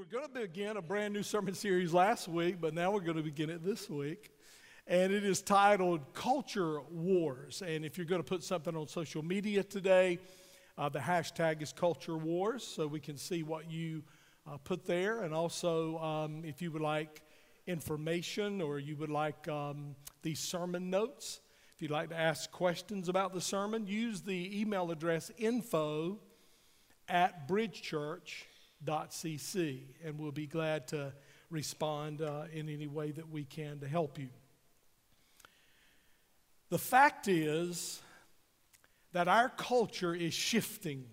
were going to begin a brand new sermon series last week, but now we're going to begin it this week. And it is titled Culture Wars. And if you're going to put something on social media today, uh, the hashtag is Culture Wars, so we can see what you uh, put there. And also, um, if you would like information or you would like um, these sermon notes, if you'd like to ask questions about the sermon, use the email address info at bridgechurch.com cc, and we'll be glad to respond uh, in any way that we can to help you. The fact is that our culture is shifting.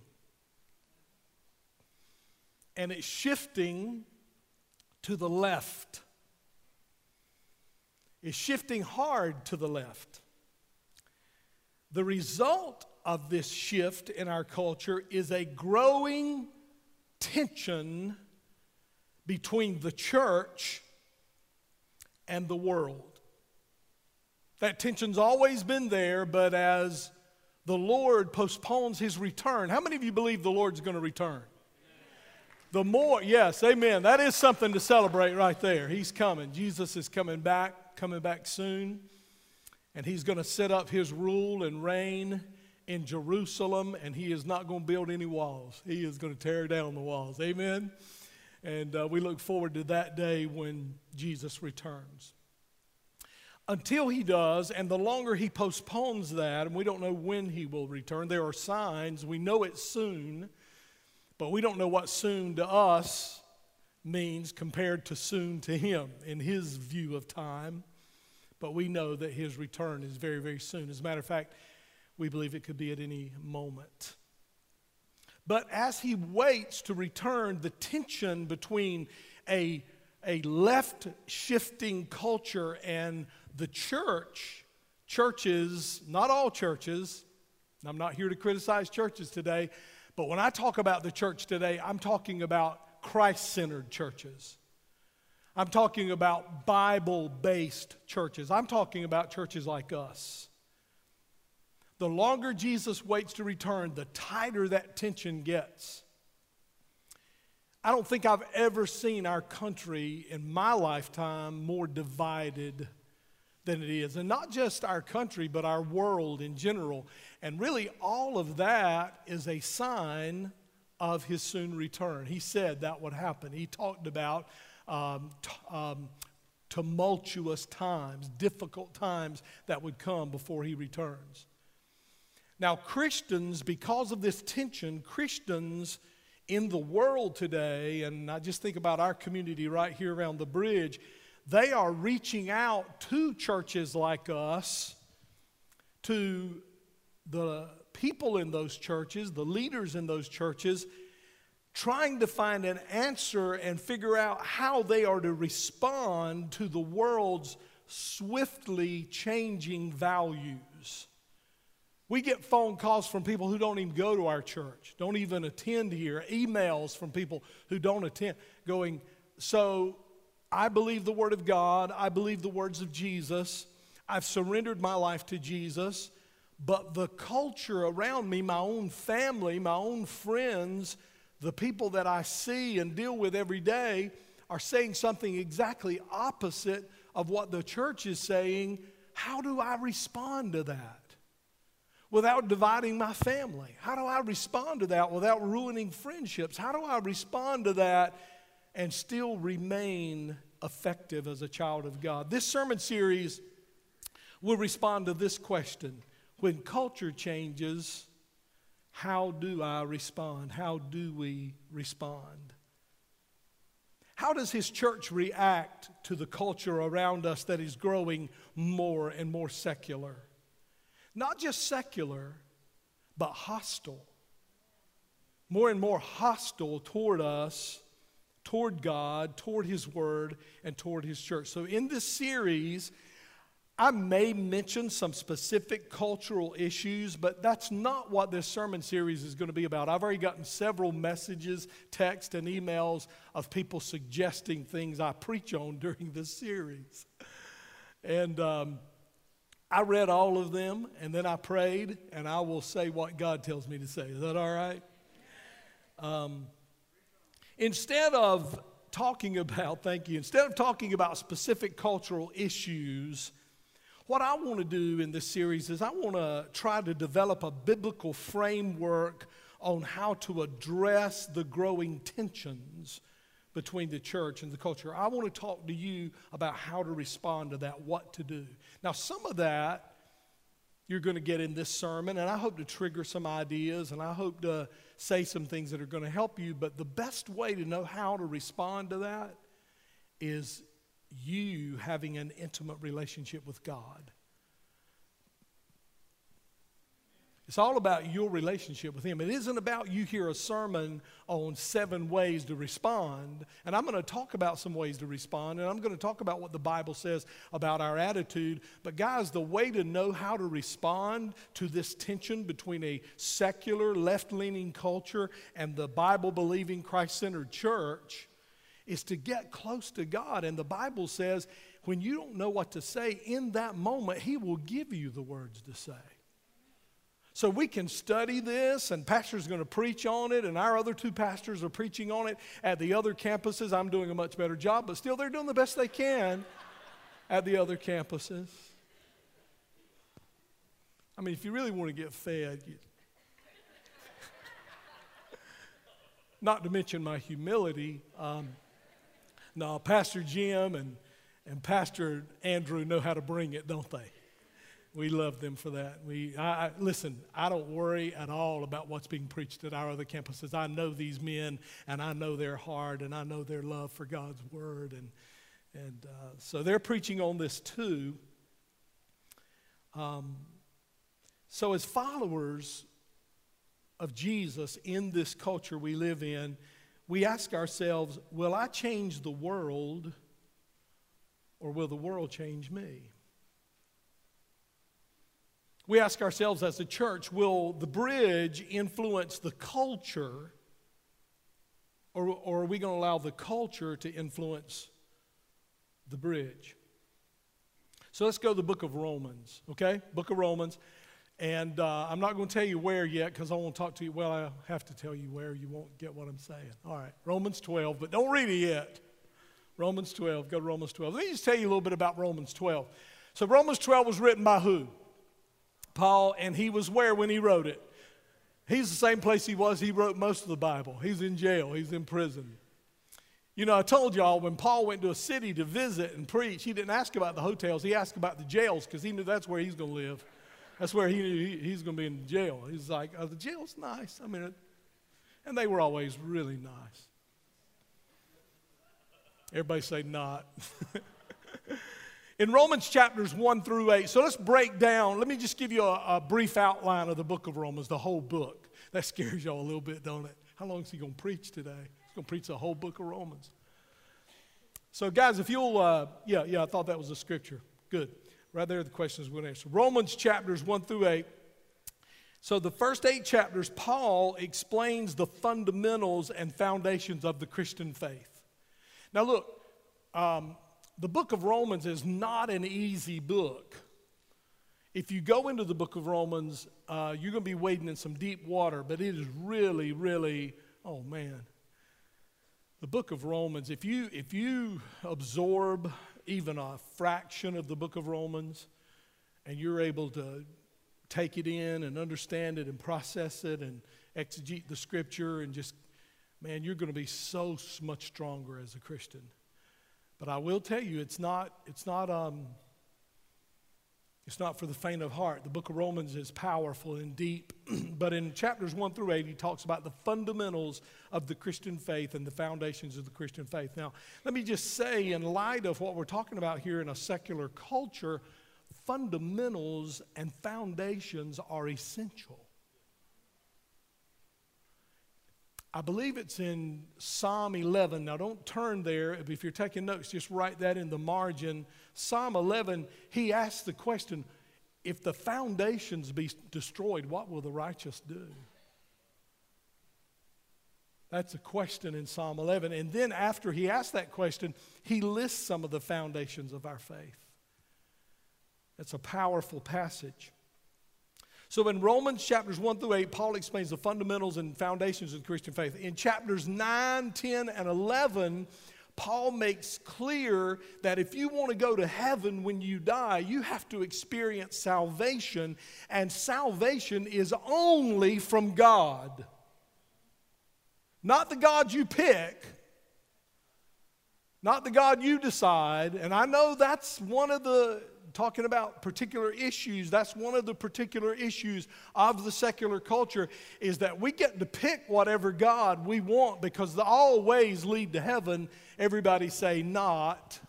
And it's shifting to the left. It's shifting hard to the left. The result of this shift in our culture is a growing tension between the church and the world. That tension's always been there, but as the Lord postpones his return, how many of you believe the Lord's going to return? The more, yes, amen. That is something to celebrate right there. He's coming. Jesus is coming back, coming back soon. And he's going to set up his rule and reign in Jerusalem, and he is not going to build any walls. He is going to tear down the walls. Amen. And uh, we look forward to that day when Jesus returns. Until he does, and the longer he postpones that, and we don't know when he will return, there are signs. We know it's soon, but we don't know what soon to us means compared to soon to him in his view of time. But we know that his return is very, very soon. As a matter of fact, we believe it could be at any moment. But as he waits to return, the tension between a, a left shifting culture and the church, churches, not all churches, I'm not here to criticize churches today, but when I talk about the church today, I'm talking about Christ centered churches. I'm talking about Bible based churches. I'm talking about churches like us. The longer Jesus waits to return, the tighter that tension gets. I don't think I've ever seen our country in my lifetime more divided than it is. And not just our country, but our world in general. And really, all of that is a sign of his soon return. He said that would happen. He talked about um, t- um, tumultuous times, difficult times that would come before he returns. Now, Christians, because of this tension, Christians in the world today, and I just think about our community right here around the bridge, they are reaching out to churches like us, to the people in those churches, the leaders in those churches, trying to find an answer and figure out how they are to respond to the world's swiftly changing values. We get phone calls from people who don't even go to our church, don't even attend here, emails from people who don't attend, going, So I believe the Word of God, I believe the words of Jesus, I've surrendered my life to Jesus, but the culture around me, my own family, my own friends, the people that I see and deal with every day, are saying something exactly opposite of what the church is saying. How do I respond to that? Without dividing my family? How do I respond to that without ruining friendships? How do I respond to that and still remain effective as a child of God? This sermon series will respond to this question When culture changes, how do I respond? How do we respond? How does his church react to the culture around us that is growing more and more secular? Not just secular, but hostile. More and more hostile toward us, toward God, toward His Word, and toward His church. So, in this series, I may mention some specific cultural issues, but that's not what this sermon series is going to be about. I've already gotten several messages, text, and emails of people suggesting things I preach on during this series. And um, I read all of them and then I prayed, and I will say what God tells me to say. Is that all right? Um, instead of talking about, thank you, instead of talking about specific cultural issues, what I want to do in this series is I want to try to develop a biblical framework on how to address the growing tensions between the church and the culture. I want to talk to you about how to respond to that, what to do. Now, some of that you're going to get in this sermon, and I hope to trigger some ideas and I hope to say some things that are going to help you. But the best way to know how to respond to that is you having an intimate relationship with God. It's all about your relationship with Him. It isn't about you hear a sermon on seven ways to respond. And I'm going to talk about some ways to respond, and I'm going to talk about what the Bible says about our attitude. But, guys, the way to know how to respond to this tension between a secular, left leaning culture and the Bible believing, Christ centered church is to get close to God. And the Bible says, when you don't know what to say, in that moment, He will give you the words to say. So we can study this, and pastor's going to preach on it, and our other two pastors are preaching on it at the other campuses. I'm doing a much better job, but still they're doing the best they can at the other campuses. I mean, if you really want to get fed, you, not to mention my humility. Um, Pastor Jim and, and Pastor Andrew know how to bring it, don't they? We love them for that. We, I, I, listen, I don't worry at all about what's being preached at our other campuses. I know these men, and I know their heart, and I know their love for God's word. And, and uh, so they're preaching on this too. Um, so, as followers of Jesus in this culture we live in, we ask ourselves will I change the world, or will the world change me? We ask ourselves as a church will the bridge influence the culture, or, or are we going to allow the culture to influence the bridge? So let's go to the book of Romans, okay? Book of Romans. And uh, I'm not going to tell you where yet because I won't talk to you. Well, I have to tell you where. You won't get what I'm saying. All right, Romans 12, but don't read it yet. Romans 12, go to Romans 12. Let me just tell you a little bit about Romans 12. So, Romans 12 was written by who? Paul, and he was where when he wrote it? He's the same place he was. He wrote most of the Bible. He's in jail, he's in prison. You know, I told y'all when Paul went to a city to visit and preach, he didn't ask about the hotels, he asked about the jails because he knew that's where he's going to live. That's where he knew he, he's going to be in jail. He's like, oh, the jail's nice. I mean, it, and they were always really nice. Everybody say not. in Romans chapters 1 through 8. So let's break down. Let me just give you a, a brief outline of the book of Romans, the whole book. That scares y'all a little bit, don't it? How long is he going to preach today? He's going to preach the whole book of Romans. So, guys, if you'll, uh, yeah, yeah, I thought that was a scripture. Good. Right there, the questions we're going to answer. Romans chapters 1 through 8. So, the first eight chapters, Paul explains the fundamentals and foundations of the Christian faith. Now, look, um, the book of Romans is not an easy book. If you go into the book of Romans, uh, you're going to be wading in some deep water, but it is really, really, oh man. The book of Romans, if you, if you absorb even a fraction of the book of Romans and you're able to take it in and understand it and process it and exegete the scripture and just, man, you're going to be so much stronger as a Christian. But I will tell you, it's not, it's not, um, it's not for the faint of heart. The book of Romans is powerful and deep. but in chapters 1 through 8, he talks about the fundamentals of the Christian faith and the foundations of the Christian faith. Now, let me just say, in light of what we're talking about here in a secular culture, fundamentals and foundations are essential. I believe it's in Psalm 11. Now, don't turn there. If you're taking notes, just write that in the margin. Psalm 11, he asks the question if the foundations be destroyed, what will the righteous do? That's a question in Psalm 11. And then, after he asks that question, he lists some of the foundations of our faith. It's a powerful passage. So in Romans chapters 1 through 8, Paul explains the fundamentals and foundations of the Christian faith. In chapters 9, 10, and 11, Paul makes clear that if you want to go to heaven when you die, you have to experience salvation, and salvation is only from God. Not the God you pick, not the God you decide. And I know that's one of the talking about particular issues, that's one of the particular issues of the secular culture is that we get to pick whatever God we want because the all ways lead to heaven. Everybody say, not.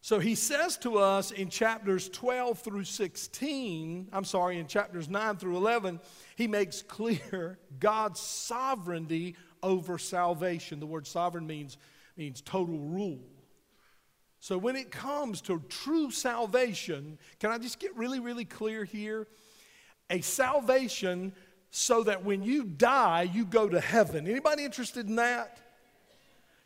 So he says to us in chapters 12 through 16, I'm sorry, in chapters 9 through 11, he makes clear God's sovereignty over salvation. The word sovereign means, means total rule. So when it comes to true salvation, can I just get really, really clear here? A salvation so that when you die, you go to heaven. Anybody interested in that?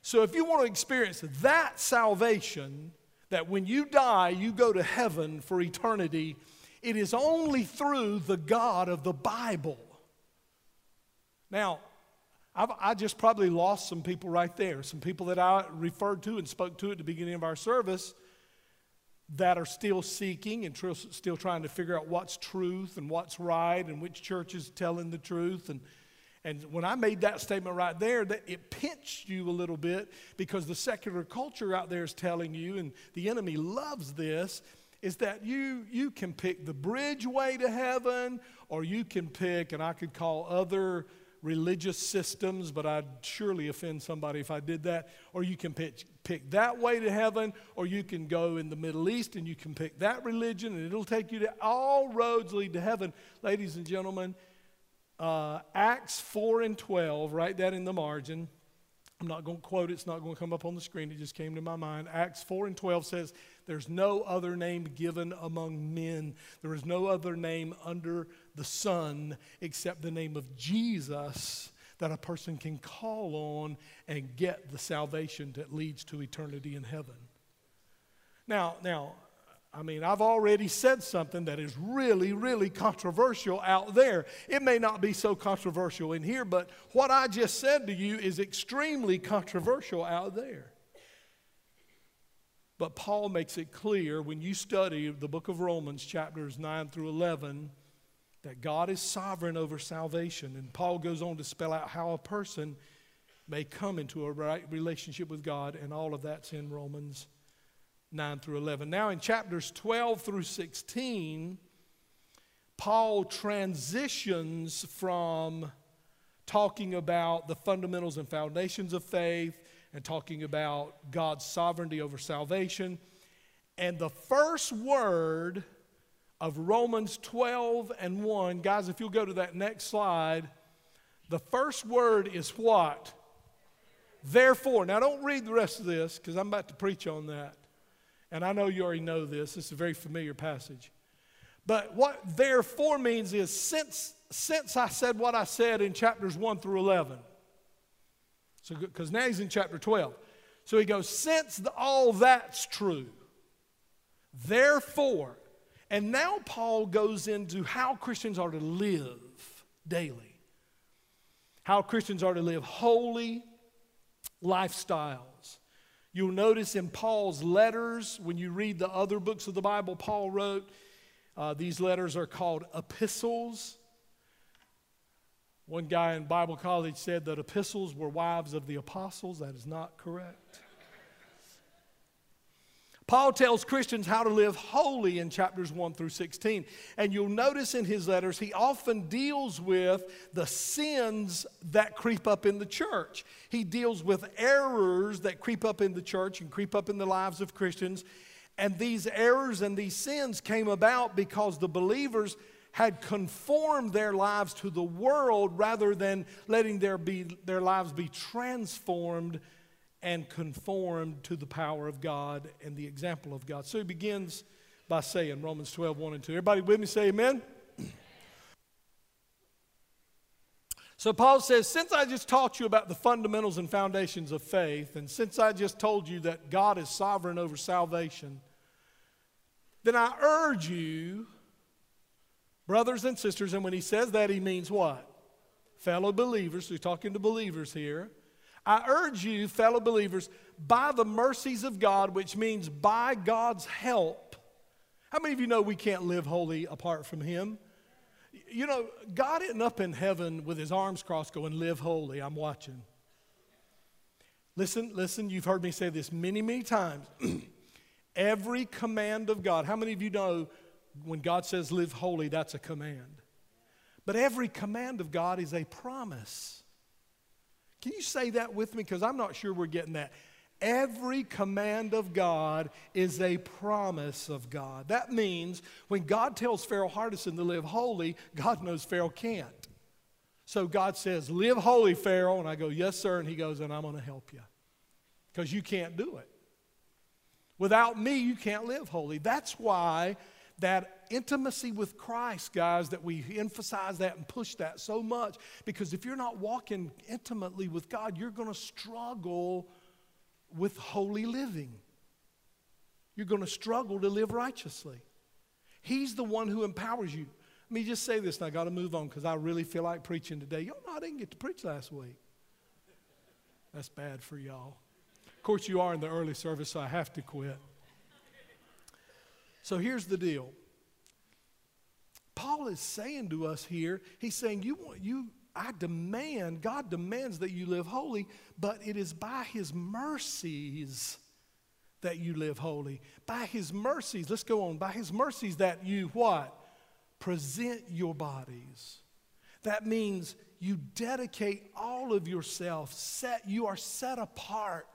So if you want to experience that salvation, that when you die, you go to heaven for eternity, it is only through the God of the Bible. Now, I've, i just probably lost some people right there, some people that I referred to and spoke to at the beginning of our service that are still seeking and tr- still trying to figure out what's truth and what's right and which church is telling the truth. And, and when I made that statement right there, that it pinched you a little bit because the secular culture out there is telling you, and the enemy loves this, is that you, you can pick the bridge way to heaven or you can pick, and I could call other religious systems, but I'd surely offend somebody if I did that. Or you can pick, pick that way to heaven, or you can go in the Middle East and you can pick that religion, and it'll take you to all roads lead to heaven. Ladies and gentlemen, uh, Acts 4 and 12, write that in the margin. I'm not going to quote it, it's not going to come up on the screen, it just came to my mind. Acts 4 and 12 says, There's no other name given among men, there is no other name under the sun except the name of Jesus that a person can call on and get the salvation that leads to eternity in heaven. Now, now, I mean, I've already said something that is really, really controversial out there. It may not be so controversial in here, but what I just said to you is extremely controversial out there. But Paul makes it clear when you study the book of Romans, chapters 9 through 11, that God is sovereign over salvation. And Paul goes on to spell out how a person may come into a right relationship with God, and all of that's in Romans 9 through 11. Now, in chapters 12 through 16, Paul transitions from talking about the fundamentals and foundations of faith and talking about God's sovereignty over salvation. And the first word of Romans 12 and 1. Guys, if you'll go to that next slide, the first word is what? Therefore. Now, don't read the rest of this because I'm about to preach on that. And I know you already know this, it's a very familiar passage. But what therefore means is since, since I said what I said in chapters 1 through 11, so because now he's in chapter 12. So he goes, since the, all that's true, therefore, and now Paul goes into how Christians are to live daily, how Christians are to live holy lifestyles. You'll notice in Paul's letters, when you read the other books of the Bible Paul wrote, uh, these letters are called epistles. One guy in Bible college said that epistles were wives of the apostles. That is not correct. Paul tells Christians how to live holy in chapters 1 through 16. And you'll notice in his letters, he often deals with the sins that creep up in the church. He deals with errors that creep up in the church and creep up in the lives of Christians. And these errors and these sins came about because the believers had conformed their lives to the world rather than letting their, be, their lives be transformed and conformed to the power of God and the example of God. So he begins by saying, Romans 12, 1 and 2. Everybody with me say amen? So Paul says, since I just taught you about the fundamentals and foundations of faith, and since I just told you that God is sovereign over salvation, then I urge you, brothers and sisters, and when he says that, he means what? fellow believers, we're talking to believers here. I urge you, fellow believers, by the mercies of God, which means by God's help. How many of you know we can't live holy apart from Him? You know, God isn't up in heaven with His arms crossed going, Live holy, I'm watching. Listen, listen, you've heard me say this many, many times. Every command of God, how many of you know when God says live holy, that's a command? But every command of God is a promise. Can you say that with me? Because I'm not sure we're getting that. Every command of God is a promise of God. That means when God tells Farrell Hardison to live holy, God knows Farrell can't. So God says, Live holy, Farrell. And I go, Yes, sir. And he goes, And I'm going to help you because you can't do it. Without me, you can't live holy. That's why that intimacy with Christ, guys, that we emphasize that and push that so much. Because if you're not walking intimately with God, you're going to struggle with holy living. You're going to struggle to live righteously. He's the one who empowers you. Let me just say this, and I got to move on because I really feel like preaching today. Y'all know I didn't get to preach last week. That's bad for y'all. Of course, you are in the early service, so I have to quit. So here's the deal. Paul is saying to us here, he's saying, You want you, I demand, God demands that you live holy, but it is by his mercies that you live holy. By his mercies, let's go on, by his mercies that you what? Present your bodies. That means you dedicate all of yourself, set, you are set apart.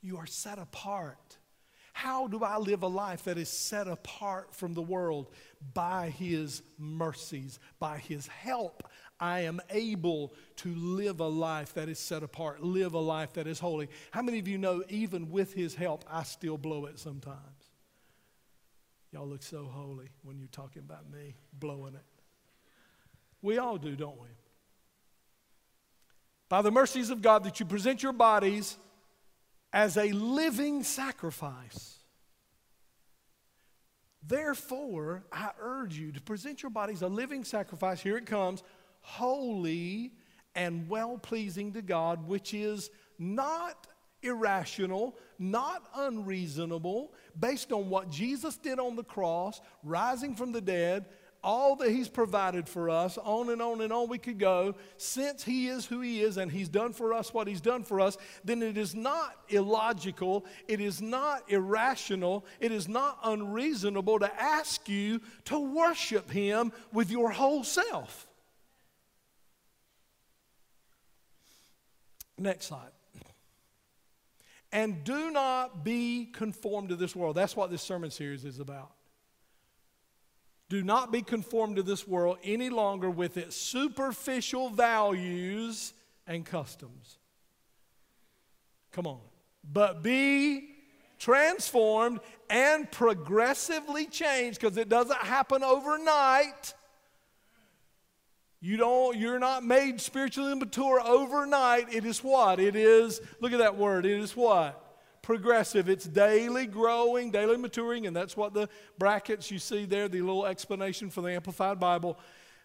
You are set apart. How do I live a life that is set apart from the world? By His mercies, by His help. I am able to live a life that is set apart, live a life that is holy. How many of you know, even with His help, I still blow it sometimes? Y'all look so holy when you're talking about me blowing it. We all do, don't we? By the mercies of God, that you present your bodies as a living sacrifice. Therefore, I urge you to present your bodies a living sacrifice. Here it comes holy and well pleasing to God, which is not irrational, not unreasonable, based on what Jesus did on the cross, rising from the dead, all that He's provided for us, on and on and on we could go, since He is who He is and He's done for us what He's done for us, then it is not illogical, it is not irrational, it is not unreasonable to ask you to worship Him with your whole self. Next slide. And do not be conformed to this world. That's what this sermon series is about. Do not be conformed to this world any longer with its superficial values and customs. Come on. But be transformed and progressively changed because it doesn't happen overnight. You don't, you're not made spiritually mature overnight. It is what? It is, look at that word. It is what? Progressive. It's daily growing, daily maturing, and that's what the brackets you see there, the little explanation for the Amplified Bible.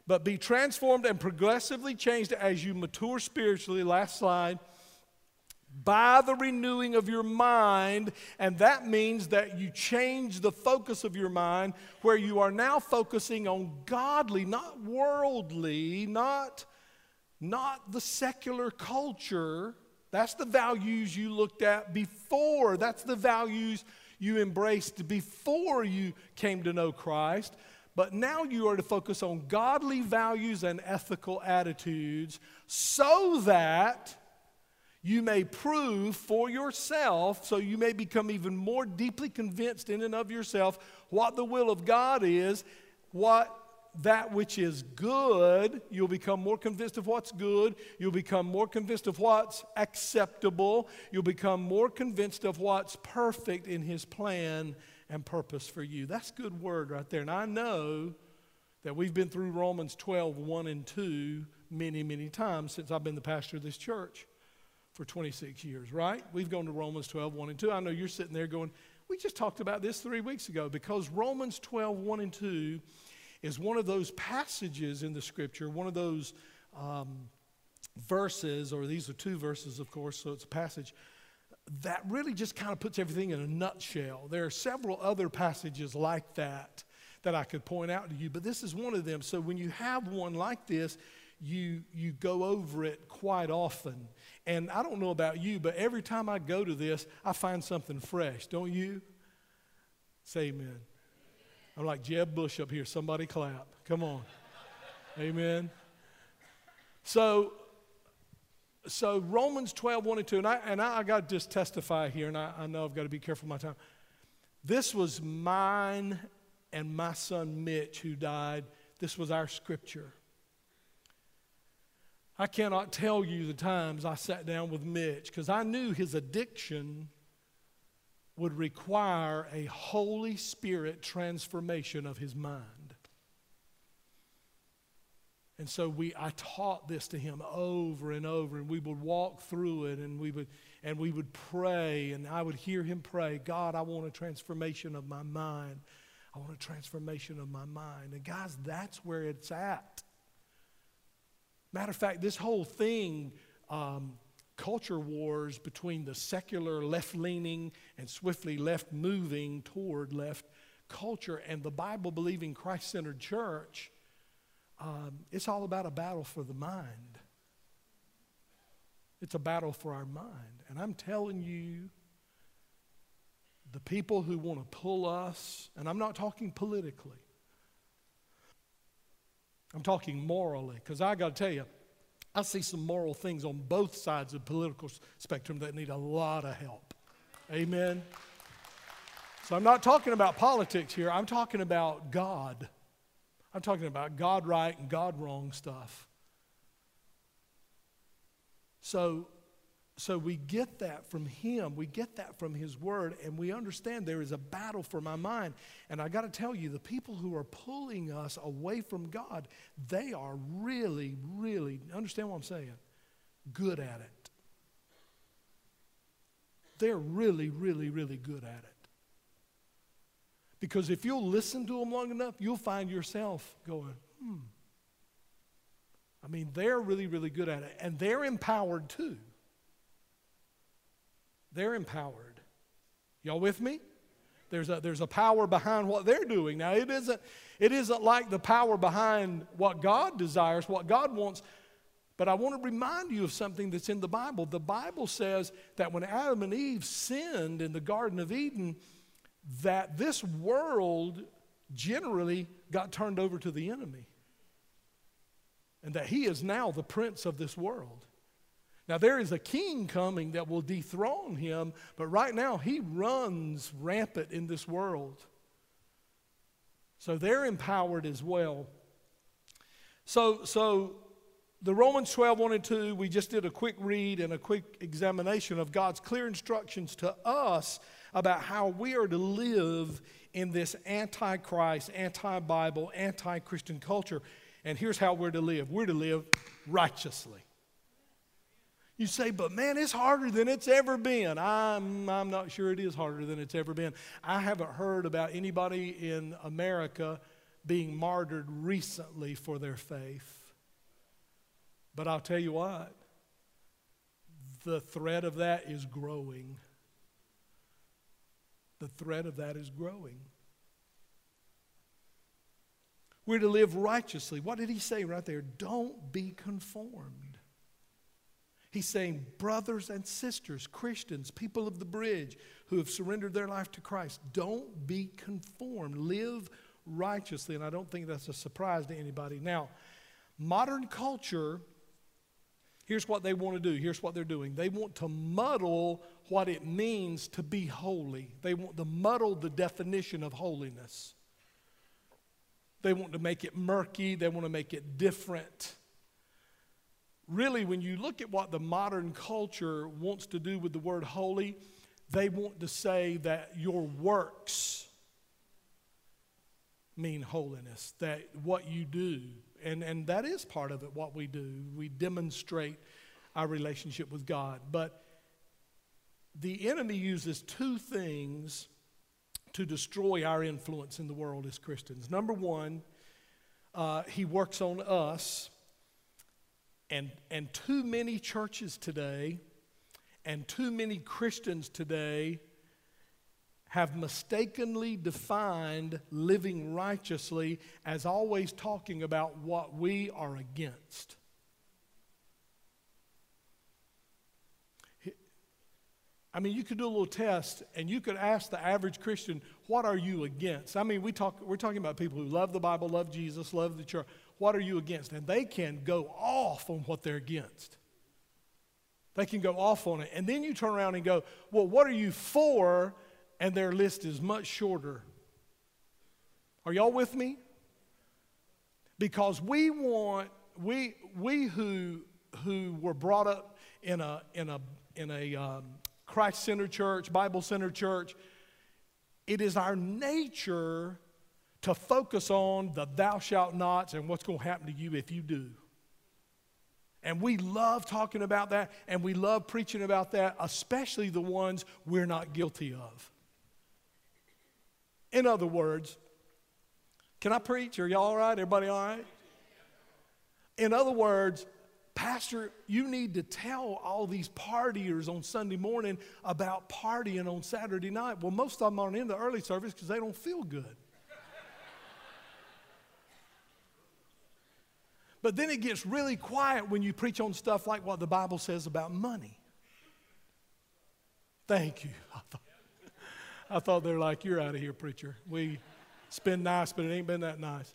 But be transformed and progressively changed as you mature spiritually. Last slide. By the renewing of your mind, and that means that you change the focus of your mind where you are now focusing on godly, not worldly, not, not the secular culture that's the values you looked at before. That's the values you embraced before you came to know Christ. But now you are to focus on godly values and ethical attitudes so that you may prove for yourself, so you may become even more deeply convinced in and of yourself what the will of God is, what that which is good, you'll become more convinced of what's good. You'll become more convinced of what's acceptable. You'll become more convinced of what's perfect in His plan and purpose for you. That's good word right there. And I know that we've been through Romans 12, 1 and 2 many, many times since I've been the pastor of this church for 26 years, right? We've gone to Romans 12, 1 and 2. I know you're sitting there going, we just talked about this three weeks ago because Romans 12, 1 and 2 is one of those passages in the scripture, one of those um, verses, or these are two verses, of course, so it's a passage that really just kind of puts everything in a nutshell. There are several other passages like that that I could point out to you, but this is one of them. So when you have one like this, you, you go over it quite often. And I don't know about you, but every time I go to this, I find something fresh, don't you? Say amen. I'm like Jeb Bush up here. Somebody clap. Come on. amen. So so Romans 12, 1 and 2, and I, and I, I got to just testify here, and I, I know I've got to be careful my time. This was mine and my son Mitch who died. This was our scripture. I cannot tell you the times I sat down with Mitch because I knew his addiction would require a Holy Spirit transformation of his mind. And so we, I taught this to him over and over, and we would walk through it, and we would, and we would pray, and I would hear him pray, God, I want a transformation of my mind. I want a transformation of my mind. And guys, that's where it's at. Matter of fact, this whole thing, um, culture wars between the secular left leaning and swiftly left moving toward left culture and the Bible believing Christ centered church um, it's all about a battle for the mind. It's a battle for our mind. And I'm telling you, the people who want to pull us, and I'm not talking politically, I'm talking morally, because I got to tell you, I see some moral things on both sides of the political spectrum that need a lot of help. Amen. So I'm not talking about politics here, I'm talking about God. I'm talking about God right and God wrong stuff. So, so we get that from Him. We get that from His Word, and we understand there is a battle for my mind. And I got to tell you, the people who are pulling us away from God, they are really, really, understand what I'm saying? Good at it. They're really, really, really good at it. Because if you'll listen to them long enough, you'll find yourself going, hmm. I mean, they're really, really good at it. And they're empowered too. They're empowered. Y'all with me? There's a, there's a power behind what they're doing. Now, it isn't, it isn't like the power behind what God desires, what God wants. But I want to remind you of something that's in the Bible. The Bible says that when Adam and Eve sinned in the Garden of Eden, that this world generally got turned over to the enemy. And that he is now the prince of this world. Now, there is a king coming that will dethrone him, but right now he runs rampant in this world. So they're empowered as well. So, so the Romans 12, 1 and 2, we just did a quick read and a quick examination of God's clear instructions to us about how we are to live in this anti Christ, anti Bible, anti Christian culture. And here's how we're to live we're to live righteously. You say, but man, it's harder than it's ever been. I'm, I'm not sure it is harder than it's ever been. I haven't heard about anybody in America being martyred recently for their faith. But I'll tell you what, the threat of that is growing the threat of that is growing. We're to live righteously. What did he say right there? Don't be conformed. He's saying, brothers and sisters, Christians, people of the bridge who have surrendered their life to Christ, don't be conformed. Live righteously. And I don't think that's a surprise to anybody. Now, modern culture, here's what they want to do. Here's what they're doing. They want to muddle what it means to be holy. They want to muddle the definition of holiness. They want to make it murky, they want to make it different. Really, when you look at what the modern culture wants to do with the word holy, they want to say that your works mean holiness, that what you do, and, and that is part of it, what we do. We demonstrate our relationship with God. But the enemy uses two things to destroy our influence in the world as Christians. Number one, uh, he works on us And, and too many churches today and too many Christians today have mistakenly defined living righteously as always talking about what we are against. I mean, you could do a little test and you could ask the average Christian, what are you against? I mean, we talk, we're talking about people who love the Bible, love Jesus, love the church. What are you against? And they can go off on what they're against. They can go off on it. And then you turn around and go, well, what are you for? And their list is much shorter. Are y'all with me? Because we want, we, we who, who were brought up in a, in a, in a um, Christ centered church, Bible centered church, it is our nature to focus on the thou shalt nots and what's going to happen to you if you do. And we love talking about that and we love preaching about that, especially the ones we're not guilty of. In other words, can I preach? Are y'all all right? Everybody all right? In other words, Pastor, you need to tell all these partiers on Sunday morning about partying on Saturday night. Well, most of them aren't in the early service because they don't feel good. But then it gets really quiet when you preach on stuff like what the Bible says about money. Thank you. I thought, I thought they're like, you're out of here, preacher. We, been nice, but it ain't been that nice.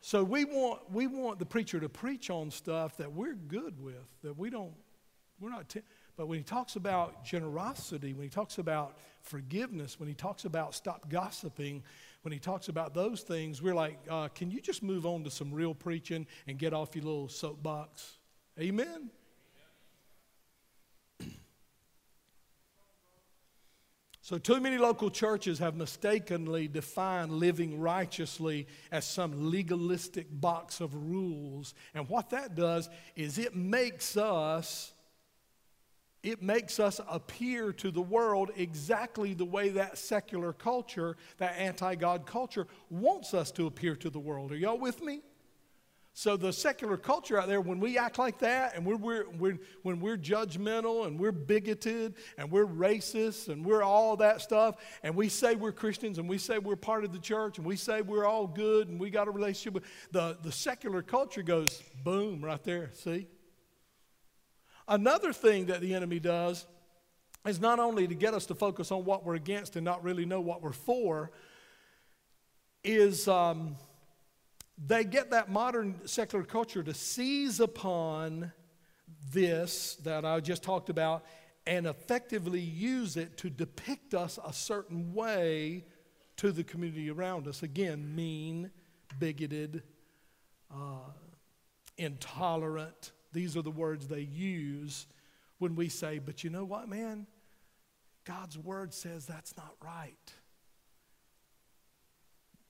So we want, we want the preacher to preach on stuff that we're good with, that we don't, we're not, t- but when he talks about generosity, when he talks about forgiveness, when he talks about stop gossiping, when he talks about those things, we're like, uh, can you just move on to some real preaching and get off your little soapbox? Amen? So, too many local churches have mistakenly defined living righteously as some legalistic box of rules. And what that does is it makes us it makes us appear to the world exactly the way that secular culture, that anti God culture, wants us to appear to the world. Are y'all with me? So, the secular culture out there, when we act like that and we're, we're, we're, when we're judgmental and we're bigoted and we're racist and we're all that stuff, and we say we're Christians and we say we're part of the church and we say we're all good and we got a relationship with the, the secular culture goes boom right there. See? Another thing that the enemy does is not only to get us to focus on what we're against and not really know what we're for, is um, they get that modern secular culture to seize upon this that I just talked about and effectively use it to depict us a certain way to the community around us. Again, mean, bigoted, uh, intolerant, these are the words they use when we say, but you know what, man? God's word says that's not right.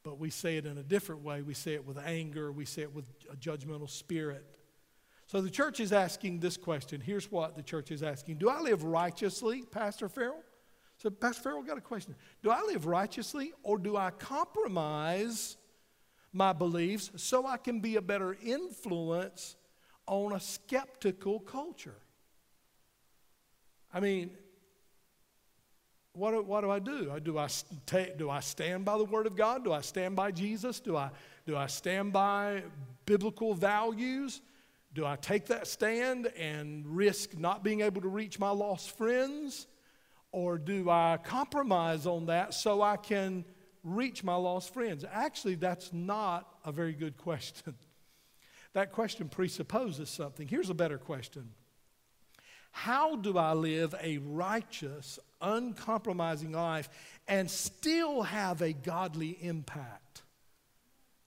But we say it in a different way. We say it with anger, we say it with a judgmental spirit. So the church is asking this question. Here's what the church is asking Do I live righteously, Pastor Farrell? So, Pastor Farrell got a question. Do I live righteously or do I compromise my beliefs so I can be a better influence on a skeptical culture. I mean, what do, what do I do? Do I, take, do I stand by the Word of God? Do I stand by Jesus? Do I, do I stand by biblical values? Do I take that stand and risk not being able to reach my lost friends? Or do I compromise on that so I can reach my lost friends? Actually, that's not a very good question. That question presupposes something. Here's a better question How do I live a righteous, uncompromising life and still have a godly impact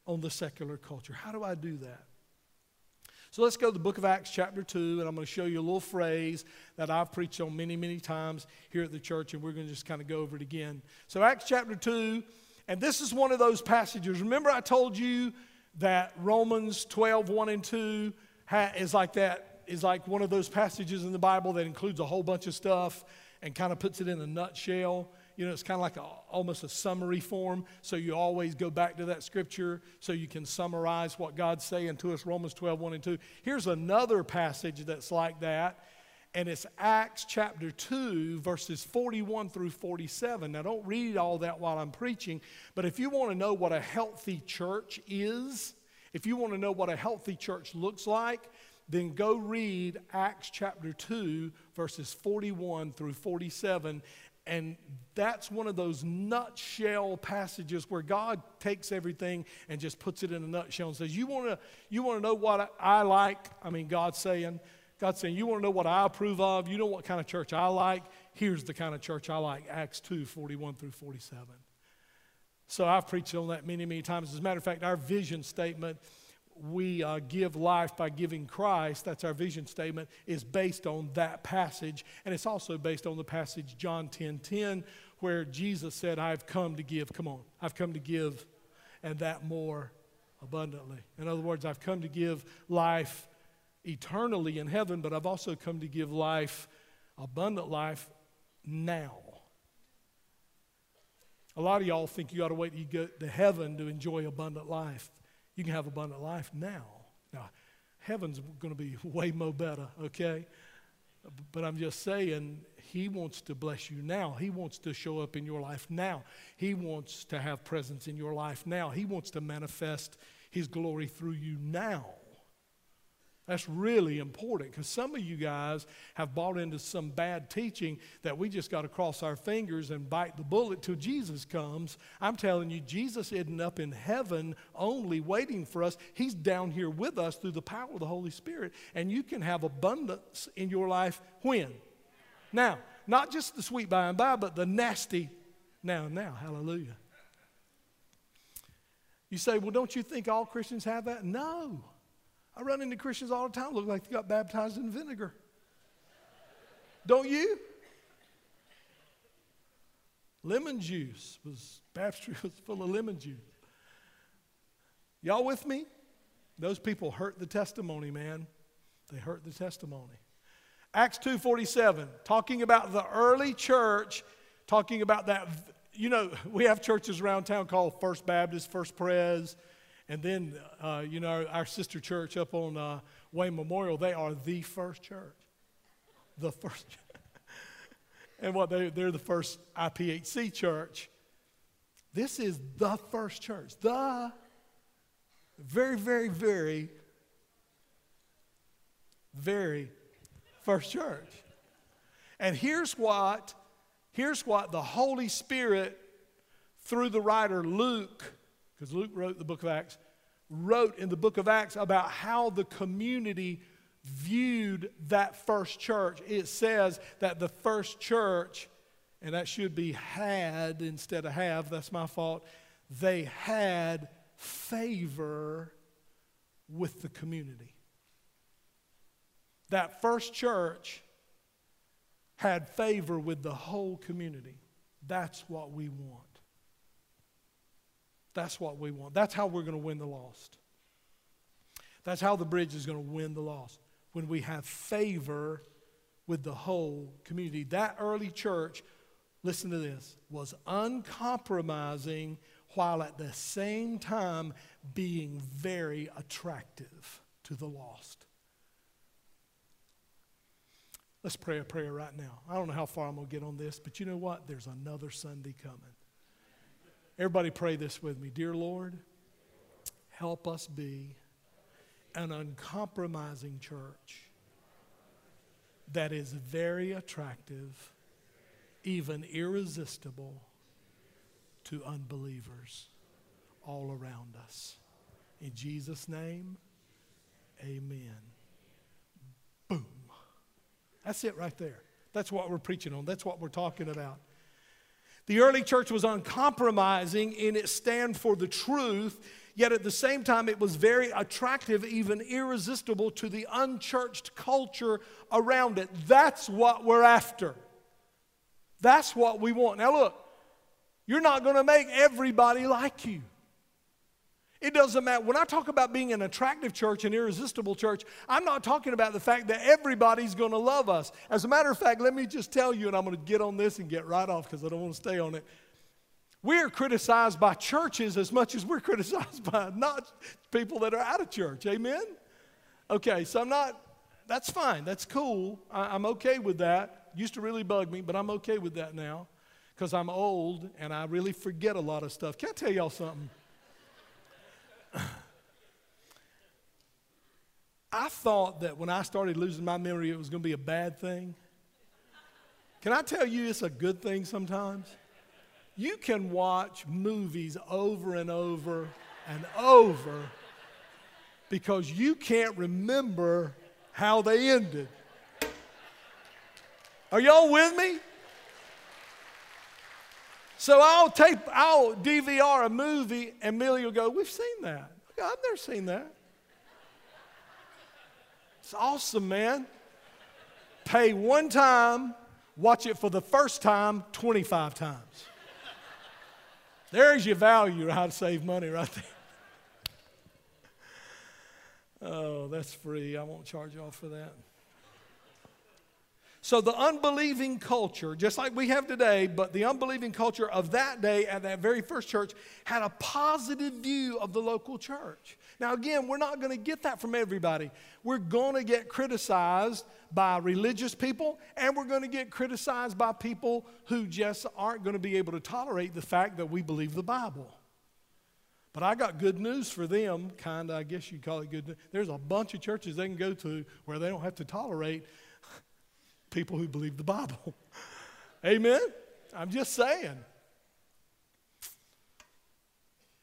on the secular culture? How do I do that? So let's go to the book of Acts, chapter 2, and I'm going to show you a little phrase that I've preached on many, many times here at the church, and we're going to just kind of go over it again. So, Acts chapter 2, and this is one of those passages. Remember, I told you that Romans 12, 1 and 2 ha- is like that, is like one of those passages in the Bible that includes a whole bunch of stuff and kind of puts it in a nutshell. you know, it's kind of like a, almost a summary form. So you always go back to that scripture so you can summarize what God's saying to us, Romans 12, 1 and 2. Here's another passage that's like that, and it's Acts chapter 2, verses 41 through 47. Now, don't read all that while I'm preaching, but if you want to know what a healthy church is, if you want to know what a healthy church looks like, then go read Acts chapter 2, verses 41 through 47. And that's one of those nutshell passages where God takes everything and just puts it in a nutshell and says, You want to you wanna know what I like? I mean, God's saying, God's saying, You want to know what I approve of? You know what kind of church I like? Here's the kind of church I like Acts 2, 41 through 47. So I've preached on that many, many times. As a matter of fact, our vision statement we uh, give life by giving Christ, that's our vision statement, is based on that passage. And it's also based on the passage John 10 10, where Jesus said, I've come to give, come on, I've come to give, and that more abundantly. In other words, I've come to give life eternally in heaven, but I've also come to give life, abundant life, now. A lot of y'all think you ought to wait till you get to heaven to enjoy abundant life. You can have abundant life now. Now, heaven's going to be way more better, okay? But I'm just saying, He wants to bless you now. He wants to show up in your life now. He wants to have presence in your life now. He wants to manifest His glory through you now. That's really important because some of you guys have bought into some bad teaching that we just got to cross our fingers and bite the bullet till Jesus comes. I'm telling you, Jesus isn't up in heaven only waiting for us. He's down here with us through the power of the Holy Spirit. And you can have abundance in your life when? Now, not just the sweet by and by, but the nasty now and now. Hallelujah. You say, well, don't you think all Christians have that? No. I run into Christians all the time, look like they got baptized in vinegar. Don't you? Lemon juice was baptistry was full of lemon juice. Y'all with me? Those people hurt the testimony, man. They hurt the testimony. Acts 2:47, talking about the early church, talking about that you know, we have churches around town called First Baptist, First Pres, and then, uh, you know, our, sister church up on uh, Wayne Memorial, they are the first church. The first. and what they, they're the first IPHC church. This is the first church. The very, very, very, very first church. And here's what, here's what the Holy Spirit, through the writer Luke, because Luke wrote the book of Acts, wrote in the book of Acts about how the community viewed that first church. It says that the first church, and that should be had instead of have, that's my fault, they had favor with the community. That first church had favor with the whole community. That's what we want. That's what we want. That's how we're going to win the lost. That's how the bridge is going to win the lost. When we have favor with the whole community. That early church, listen to this, was uncompromising while at the same time being very attractive to the lost. Let's pray a prayer right now. I don't know how far I'm going to get on this, but you know what? There's another Sunday coming. Everybody pray this with me. Dear Lord, help us be an uncompromising church that is very attractive, even irresistible to unbelievers all around us. In Jesus' name, amen. Boom. That's it right there. That's what we're preaching on. That's what we're talking about. The early church was uncompromising in its stand for the truth, yet at the same time, it was very attractive, even irresistible to the unchurched culture around it. That's what we're after. That's what we want. Now, look, you're not going to make everybody like you. It doesn't matter. When I talk about being an attractive church, an irresistible church, I'm not talking about the fact that everybody's going to love us. As a matter of fact, let me just tell you, and I'm going to get on this and get right off because I don't want to stay on it. We're criticized by churches as much as we're criticized by not people that are out of church. Amen? Okay, so I'm not, that's fine. That's cool. I, am okay with that. Used to really bug me, but I'm okay with that now because I'm old and I really forget a lot of stuff. Can I tell y'all something? I thought that when I started losing my memory, it was going to be a bad thing. Can I tell you it's a good thing sometimes? You can watch movies over and over and over because you can't remember how they ended. Are y'all with me? So I'll tape, I'll DVR a movie, and Millie will go, We've seen that. I've never seen that. It's awesome, man. Pay one time, watch it for the first time 25 times. There's your value how to save money right there. Oh, that's free. I won't charge off for that. So, the unbelieving culture, just like we have today, but the unbelieving culture of that day at that very first church had a positive view of the local church. Now, again, we're not going to get that from everybody. We're going to get criticized by religious people, and we're going to get criticized by people who just aren't going to be able to tolerate the fact that we believe the Bible. But I got good news for them, kind of, I guess you'd call it good news. There's a bunch of churches they can go to where they don't have to tolerate people who believe the Bible. Amen? I'm just saying.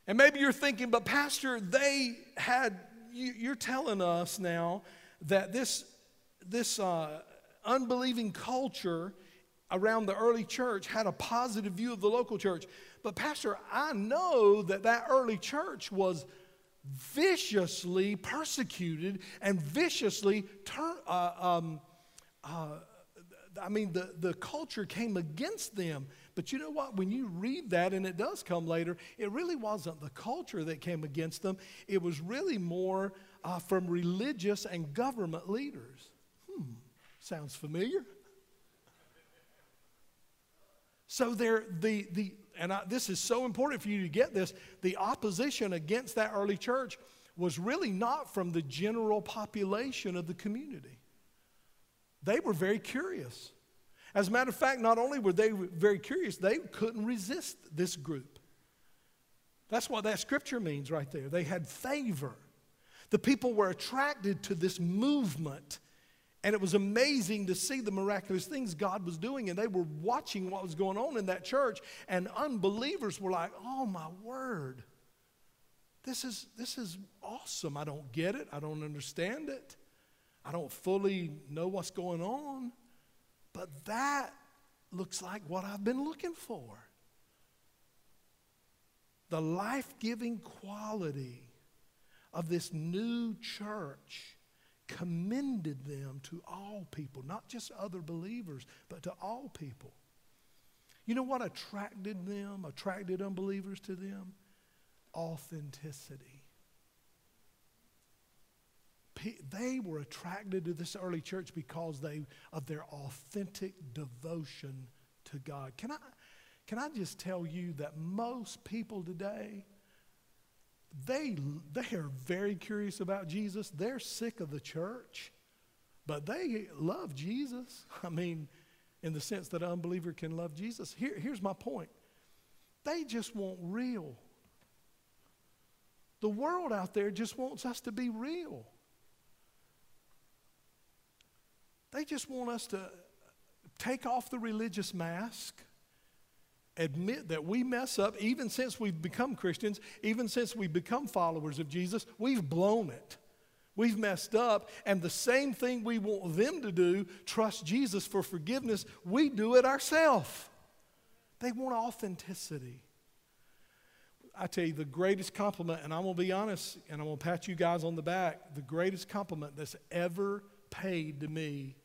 And maybe you're thinking, but Pastor, they had, you, are telling us now that this, this uh, unbelieving culture around the early church had a positive view of the local church. But, Pastor, I know that that early church was viciously persecuted and viciously turn, uh, um, uh, I mean, the, the culture came against them. But you know what? When you read that, and it does come later, it really wasn't the culture that came against them. It was really more uh, from religious and government leaders. Hmm, sounds familiar. So there, the, the, and I, this is so important for you to get this, the opposition against that early church was really not from the general population of the community. They were very curious. As a matter of fact, not only were they very curious, they couldn't resist this group. That's what that scripture means right there. They had favor. The people were attracted to this movement. And it was amazing to see the miraculous things God was doing. And they were watching what was going on in that church. And unbelievers were like, oh my word. This is, this is awesome. I don't get it. I don't understand it. I don't fully know what's going on, but that looks like what I've been looking for. The life giving quality of this new church commended them to all people, not just other believers, but to all people. You know what attracted them, attracted unbelievers to them? Authenticity they were attracted to this early church because they of their authentic devotion to God. Can I can I just tell you that most people today they they are very curious about Jesus. They're sick of the church, but they love Jesus. I mean, in the sense that an unbeliever can love Jesus. Here, here's my point. They just want real. The world out there just wants us to be real. They just want us to take off the religious mask, admit that we mess up, even since we've become Christians, even since we've become followers of Jesus, we've blown it. We've messed up, and the same thing we want them to do, trust Jesus for forgiveness, we do it ourselves. They want authenticity. I tell you, the greatest compliment, and I'm going to be honest, and I'm going to pat you guys on the back, the greatest compliment that's ever paid to me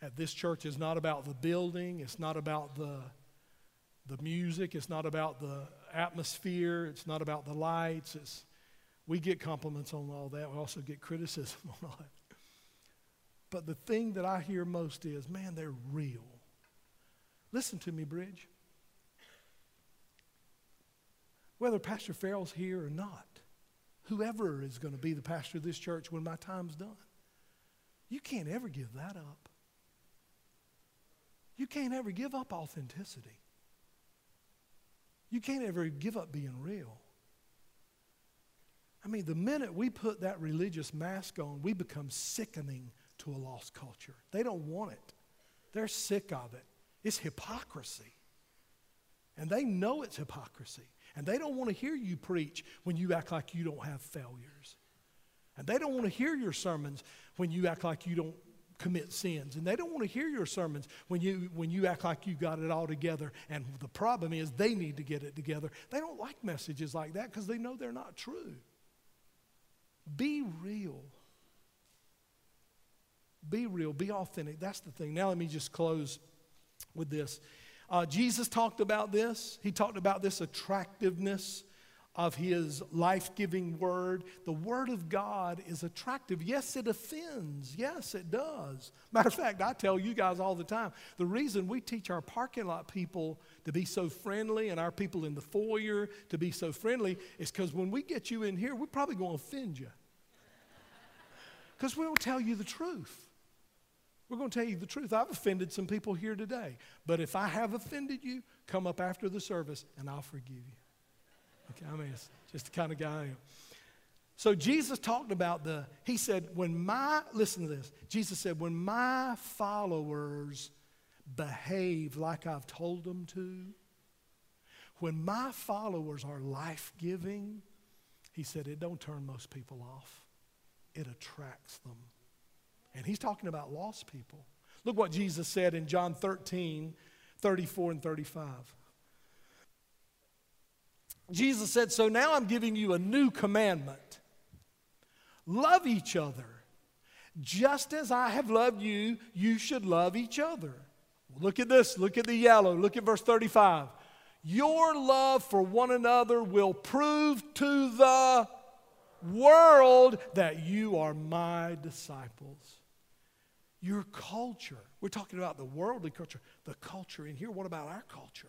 at this church is not about the building, it's not about the, the music, it's not about the atmosphere, it's not about the lights. It's, we get compliments on all that, we also get criticism on all that. But the thing that I hear most is, man, they're real. Listen to me, Bridge. Whether Pastor Farrell's here or not, whoever is going to be the pastor of this church when my time's done, you can't ever give that up. You can't ever give up authenticity. You can't ever give up being real. I mean, the minute we put that religious mask on, we become sickening to a lost culture. They don't want it, they're sick of it. It's hypocrisy. And they know it's hypocrisy. And they don't want to hear you preach when you act like you don't have failures. And they don't want to hear your sermons when you act like you don't commit sins. And they don't want to hear your sermons when you, when you act like you got it all together. And the problem is they need to get it together. They don't like messages like that because they know they're not true. Be real. Be real. Be authentic. That's the thing. Now, let me just close with this. Uh, Jesus talked about this. He talked about this attractiveness of his life giving word. The word of God is attractive. Yes, it offends. Yes, it does. Matter of fact, I tell you guys all the time the reason we teach our parking lot people to be so friendly and our people in the foyer to be so friendly is because when we get you in here, we're probably going to offend you. Because we don't tell you the truth. We're going to tell you the truth. I've offended some people here today. But if I have offended you, come up after the service and I'll forgive you. Okay, I mean, it's just the kind of guy I am. So Jesus talked about the, he said, when my, listen to this. Jesus said, when my followers behave like I've told them to, when my followers are life giving, he said, it don't turn most people off, it attracts them. And he's talking about lost people. Look what Jesus said in John 13, 34 and 35. Jesus said, So now I'm giving you a new commandment love each other. Just as I have loved you, you should love each other. Look at this. Look at the yellow. Look at verse 35. Your love for one another will prove to the world that you are my disciples. Your culture. We're talking about the worldly culture, the culture in here. What about our culture?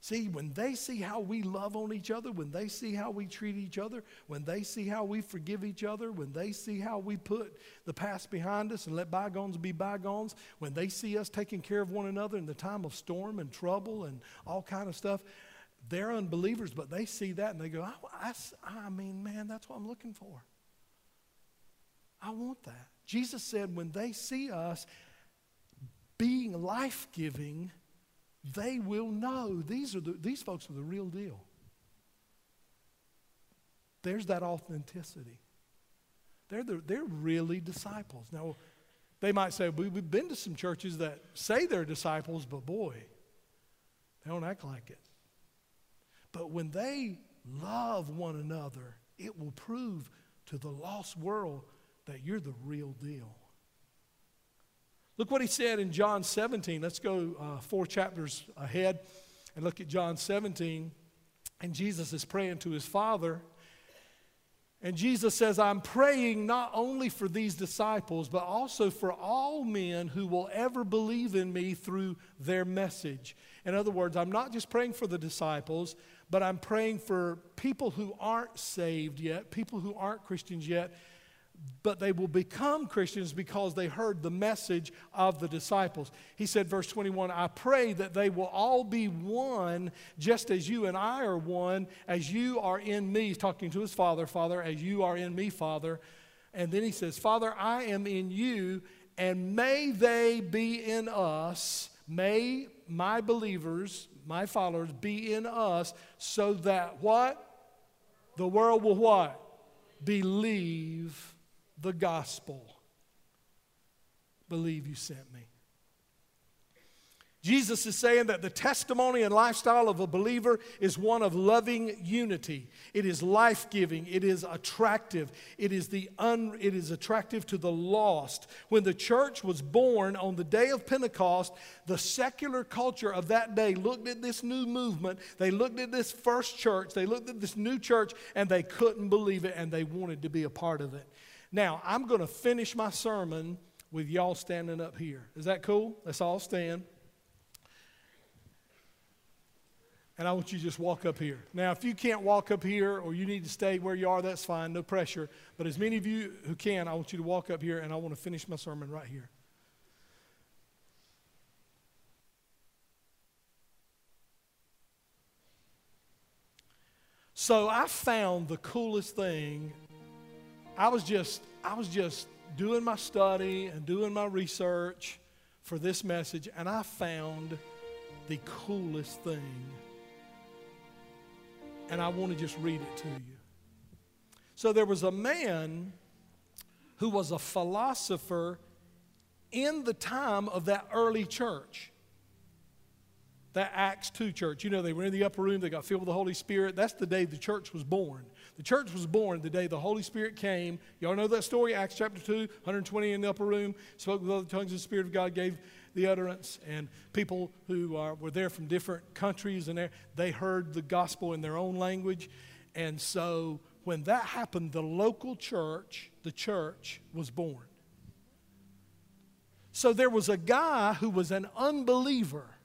See, when they see how we love on each other, when they see how we treat each other, when they see how we forgive each other, when they see how we put the past behind us and let bygones be bygones, when they see us taking care of one another in the time of storm and trouble and all kind of stuff, they're unbelievers, but they see that and they go, I, I, I mean, man, that's what I'm looking for. I want that. Jesus said, when they see us being life giving, they will know these, are the, these folks are the real deal. There's that authenticity. They're, the, they're really disciples. Now, they might say, We've been to some churches that say they're disciples, but boy, they don't act like it. But when they love one another, it will prove to the lost world that you're the real deal. Look what he said in John 17. Let's go uh, four chapters ahead and look at John 17. And Jesus is praying to his Father. And Jesus says, I'm praying not only for these disciples, but also for all men who will ever believe in me through their message. In other words, I'm not just praying for the disciples, but I'm praying for people who aren't saved yet, people who aren't Christians yet, but they will become Christians because they heard the message of the disciples. He said, verse 21, I pray that they will all be one, just as you and I are one, as you are in me. He's talking to his father, Father, as you are in me, Father. And then he says, Father, I am in you, and may they be in us. May my believers, my followers, be in us, so that what? The world will what? Believe the gospel. Believe you sent me. Jesus is saying that the testimony and lifestyle of a believer is one of loving unity. It is life giving. It is attractive. It is, the un, it is attractive to the lost. When the church was born on the day of Pentecost, the secular culture of that day looked at this new movement. They looked at this first church. They looked at this new church and they couldn't believe it and they wanted to be a part of it. Now, I'm going to finish my sermon with y'all standing up here. Is that cool? Let's all stand. and I want you to just walk up here. Now, if you can't walk up here or you need to stay where you are, that's fine, no pressure. But as many of you who can, I want you to walk up here and I want to finish my sermon right here. So I found the coolest thing. I was just I was just doing my study and doing my research for this message and I found the coolest thing and I want to just read it to you. So there was a man who was a philosopher in the time of that early church. That Acts 2 church. You know, they were in the upper room, they got filled with the Holy Spirit. That's the day the church was born. The church was born the day the Holy Spirit came. Y'all know that story? Acts chapter 2, 120 in the upper room, spoke with other tongues, the Spirit of God gave the utterance, and people who are, were there from different countries and they heard the gospel in their own language. And so when that happened, the local church, the church, was born. So there was a guy who was an unbeliever.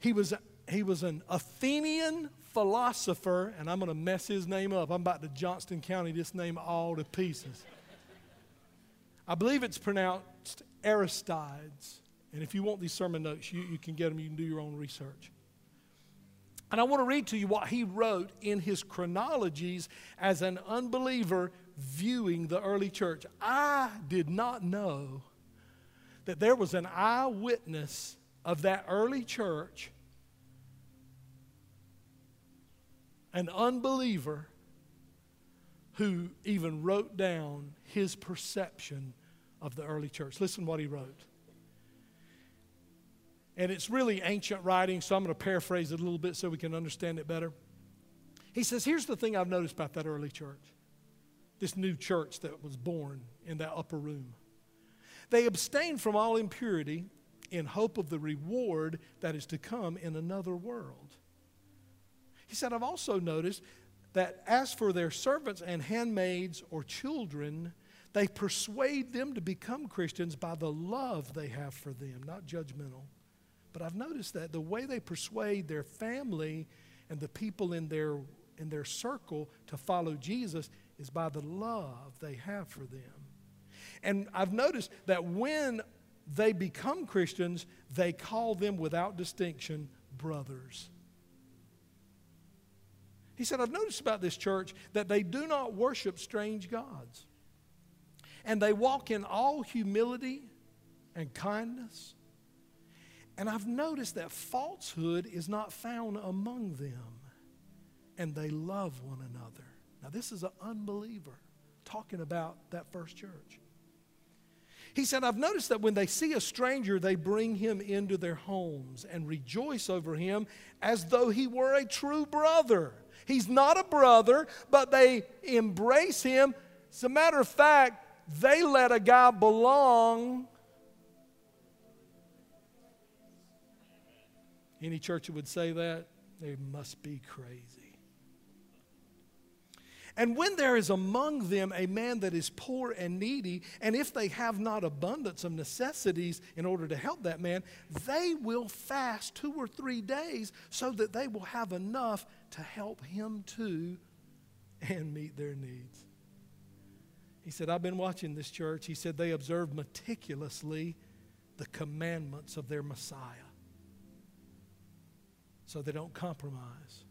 He was, he was an Athenian philosopher, and I'm going to mess his name up. I'm about to Johnston County this name all to pieces. I believe it's pronounced Aristides. And if you want these sermon notes, you, you can get them. You can do your own research. And I want to read to you what he wrote in his chronologies as an unbeliever viewing the early church. I did not know that there was an eyewitness of that early church, an unbeliever, who even wrote down his perception of the early church. Listen what he wrote. And it's really ancient writing, so I'm going to paraphrase it a little bit so we can understand it better. He says, Here's the thing I've noticed about that early church, this new church that was born in that upper room. They abstained from all impurity in hope of the reward that is to come in another world. He said, I've also noticed that as for their servants and handmaids or children, they persuade them to become Christians by the love they have for them, not judgmental. But I've noticed that the way they persuade their family and the people in their, in their circle to follow Jesus is by the love they have for them. And I've noticed that when they become Christians, they call them without distinction brothers. He said, I've noticed about this church that they do not worship strange gods. And they walk in all humility and kindness. And I've noticed that falsehood is not found among them. And they love one another. Now, this is an unbeliever talking about that first church. He said, I've noticed that when they see a stranger, they bring him into their homes and rejoice over him as though he were a true brother. He's not a brother, but they embrace him. As a matter of fact, they let a guy belong. Any church that would say that, they must be crazy. And when there is among them a man that is poor and needy, and if they have not abundance of necessities in order to help that man, they will fast two or three days so that they will have enough to help him too and meet their needs. He said, I've been watching this church. He said, they observe meticulously the commandments of their Messiah so they don't compromise.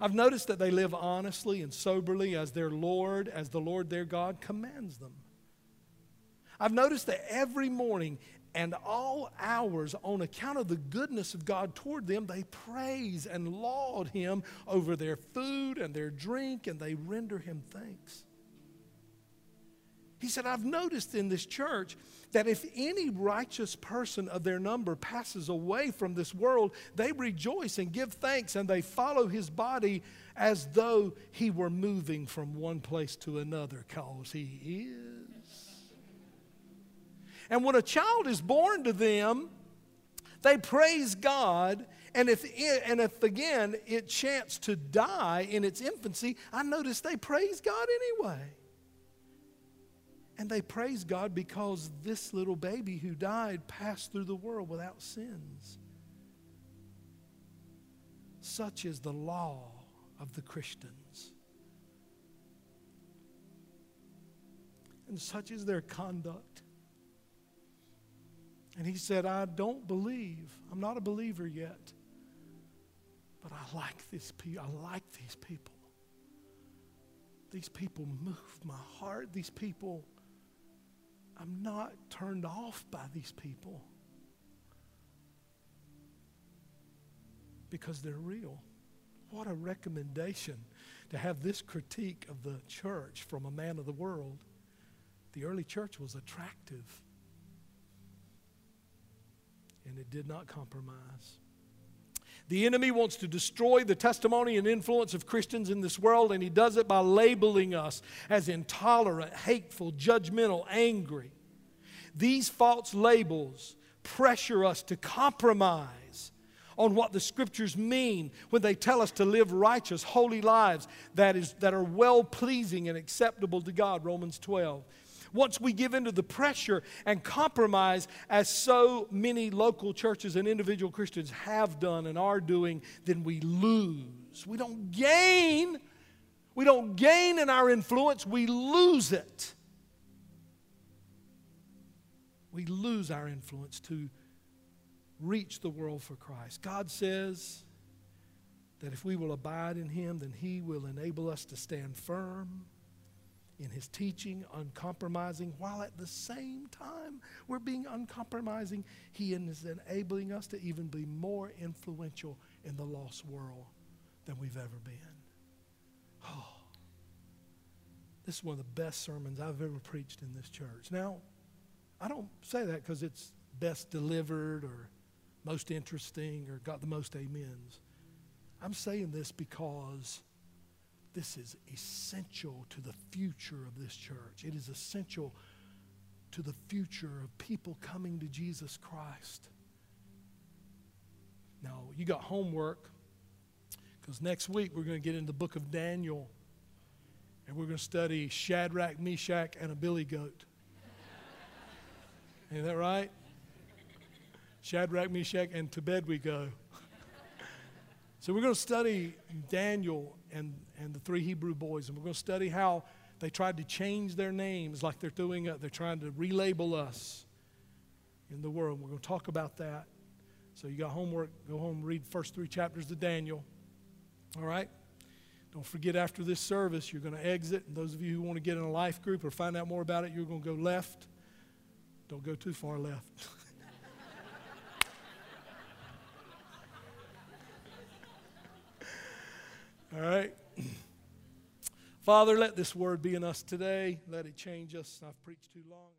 I've noticed that they live honestly and soberly as their Lord, as the Lord their God commands them. I've noticed that every morning and all hours, on account of the goodness of God toward them, they praise and laud Him over their food and their drink, and they render Him thanks. He said, I've noticed in this church that if any righteous person of their number passes away from this world, they rejoice and give thanks and they follow his body as though he were moving from one place to another, because he is. And when a child is born to them, they praise God. And if, it, and if again it chanced to die in its infancy, I notice they praise God anyway. And they praise God because this little baby who died passed through the world without sins. Such is the law of the Christians. And such is their conduct. And he said, I don't believe. I'm not a believer yet. But I like this people. I like these people. These people move my heart. These people I'm not turned off by these people because they're real. What a recommendation to have this critique of the church from a man of the world. The early church was attractive, and it did not compromise. The enemy wants to destroy the testimony and influence of Christians in this world, and he does it by labeling us as intolerant, hateful, judgmental, angry. These false labels pressure us to compromise on what the scriptures mean when they tell us to live righteous, holy lives that, is, that are well pleasing and acceptable to God, Romans 12. Once we give into the pressure and compromise, as so many local churches and individual Christians have done and are doing, then we lose. We don't gain. We don't gain in our influence, we lose it. We lose our influence to reach the world for Christ. God says that if we will abide in Him, then He will enable us to stand firm in his teaching, uncompromising, while at the same time we're being uncompromising, he is enabling us to even be more influential in the lost world than we've ever been. Oh, this is one of the best sermons I've ever preached in this church. Now, I don't say that because it's best delivered or most interesting or got the most amens. I'm saying this because this is essential to the future of this church. It is essential to the future of people coming to Jesus Christ. Now, you got homework because next week we're going to get into the book of Daniel and we're going to study Shadrach, Meshach, and a billy goat. Ain't that right? Shadrach, Meshach, and to bed we go. so we're going to study Daniel and, and the three Hebrew boys, and we're going to study how they tried to change their names like they're doing, uh, they're trying to relabel us in the world. We're going to talk about that. So you got homework, go home, read first three chapters of Daniel. All right? Don't forget after this service, you're going to exit. And those of you who want to get in a life group or find out more about it, you're going to go left. Don't go too far left. All right. Father, let this word be in us today. Let it change us. I've preached too long.